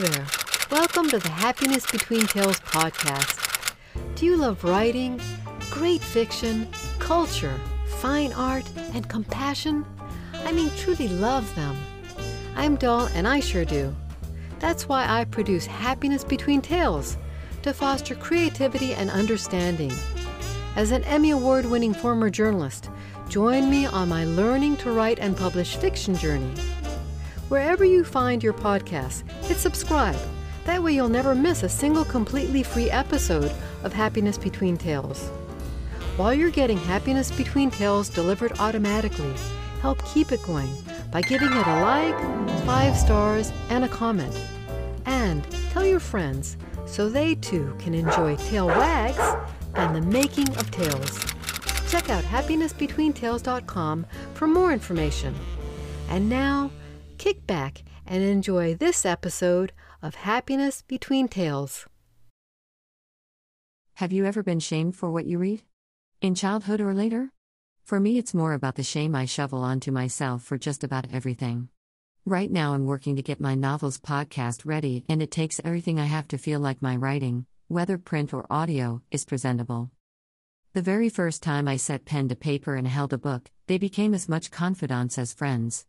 Hello there. Welcome to the Happiness Between Tails podcast. Do you love writing, great fiction, culture, fine art, and compassion? I mean, truly love them. I'm Doll, and I sure do. That's why I produce Happiness Between Tails to foster creativity and understanding. As an Emmy Award winning former journalist, join me on my learning to write and publish fiction journey. Wherever you find your podcasts, hit subscribe. That way you'll never miss a single completely free episode of Happiness Between Tails. While you're getting Happiness Between Tails delivered automatically, help keep it going by giving it a like, five stars, and a comment. And tell your friends so they too can enjoy Tail Wags and the making of tales. Check out happinessbetweentails.com for more information. And now, kick back and enjoy this episode of Happiness Between Tails. Have you ever been shamed for what you read? In childhood or later? For me, it's more about the shame I shovel onto myself for just about everything. Right now, I'm working to get my novels podcast ready, and it takes everything I have to feel like my writing, whether print or audio, is presentable. The very first time I set pen to paper and held a book, they became as much confidants as friends.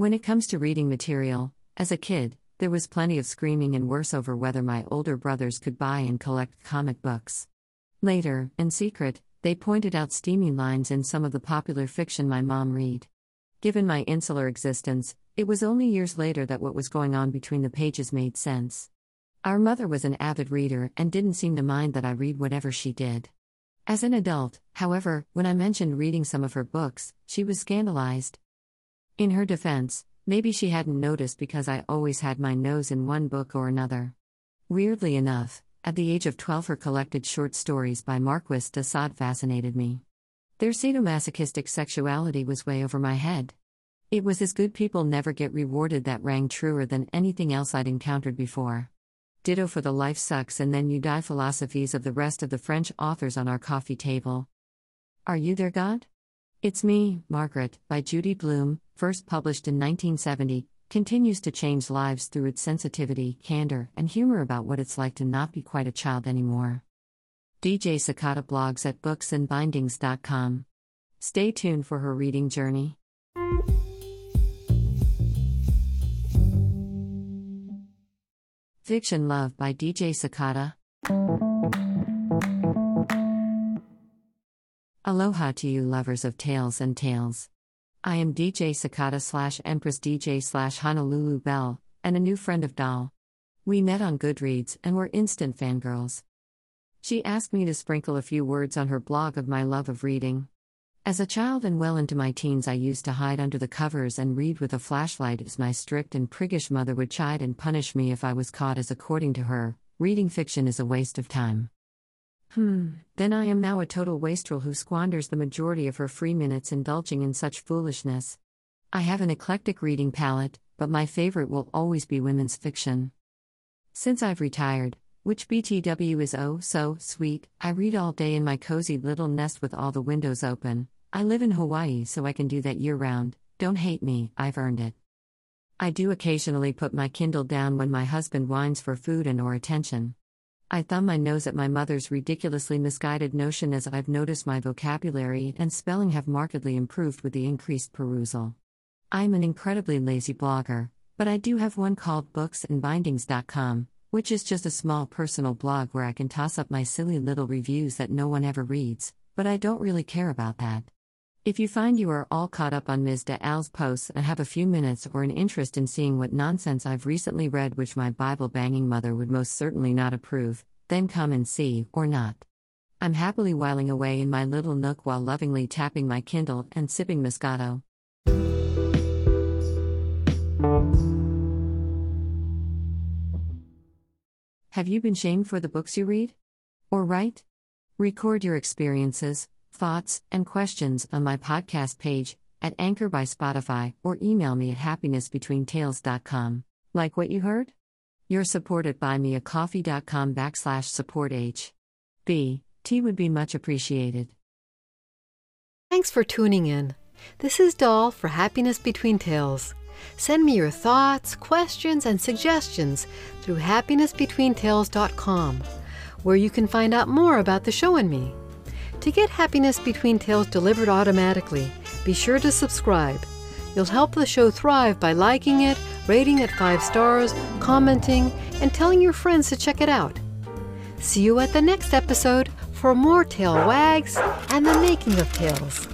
When it comes to reading material, as a kid, there was plenty of screaming and worse over whether my older brothers could buy and collect comic books. Later, in secret, they pointed out steamy lines in some of the popular fiction my mom read. Given my insular existence, it was only years later that what was going on between the pages made sense. Our mother was an avid reader and didn't seem to mind that I read whatever she did. As an adult, however, when I mentioned reading some of her books, she was scandalized. In her defense, maybe she hadn't noticed because I always had my nose in one book or another. Weirdly enough, at the age of 12, her collected short stories by Marquis de Sade fascinated me. Their sadomasochistic sexuality was way over my head. It was as good people never get rewarded that rang truer than anything else I'd encountered before. Ditto for the life sucks and then you die philosophies of the rest of the French authors on our coffee table. Are you there God? It's Me, Margaret, by Judy Blume, first published in 1970, continues to change lives through its sensitivity, candor, and humor about what it's like to not be quite a child anymore. DJ Sakata blogs at booksandbindings.com. Stay tuned for her reading journey. Fiction Love by DJ Sakata. Aloha to you lovers of tails and tales. I am DJ Sakata slash Empress DJ slash Honolulu Belle, and a new friend of Doll. We met on Goodreads and were instant fangirls. She asked me to sprinkle a few words on her blog of my love of reading. As a child and well into my teens, I used to hide under the covers and read with a flashlight as my strict and priggish mother would chide and punish me if I was caught, as according to her, reading fiction is a waste of time. Hmm, then I am now a total wastrel who squanders the majority of her free minutes indulging in such foolishness. I have an eclectic reading palette, but my favorite will always be women's fiction. Since I've retired, which BTW is oh so sweet, I read all day in my cozy little nest with all the windows open. I live in Hawaii so I can do that year round. Don't hate me, I've earned it. I do occasionally put my Kindle down when my husband whines for food and or attention. I thumb my nose at my mother's ridiculously misguided notion as I've noticed my vocabulary and spelling have markedly improved with the increased perusal. I'm an incredibly lazy blogger, but I do have one called booksandbindings.com, which is just a small personal blog where I can toss up my silly little reviews that no one ever reads, but I don't really care about that. If you find you are all caught up on Ms. Al's posts and have a few minutes or an interest in seeing what nonsense I've recently read, which my Bible banging mother would most certainly not approve, then come and see, or not. I'm happily whiling away in my little nook while lovingly tapping my Kindle and sipping Moscato. Have you been shamed for the books you read? Or write? Record your experiences, thoughts, and questions on my podcast page at Anchor by Spotify or email me at happinessbetweentails.com. Like what you heard? By me at coffee.com backslash support H. B. T would be much appreciated. Thanks for tuning in. This is Doll for Happiness Between Tails. Send me your thoughts, questions, and suggestions through happinessbetweentails.com, where you can find out more about the show and me. To get Happiness Between Tails delivered automatically, be sure to subscribe. You'll help the show thrive by liking it, rating it five stars, commenting, and telling your friends to check it out. See you at the next episode for more tail wags and the making of tales.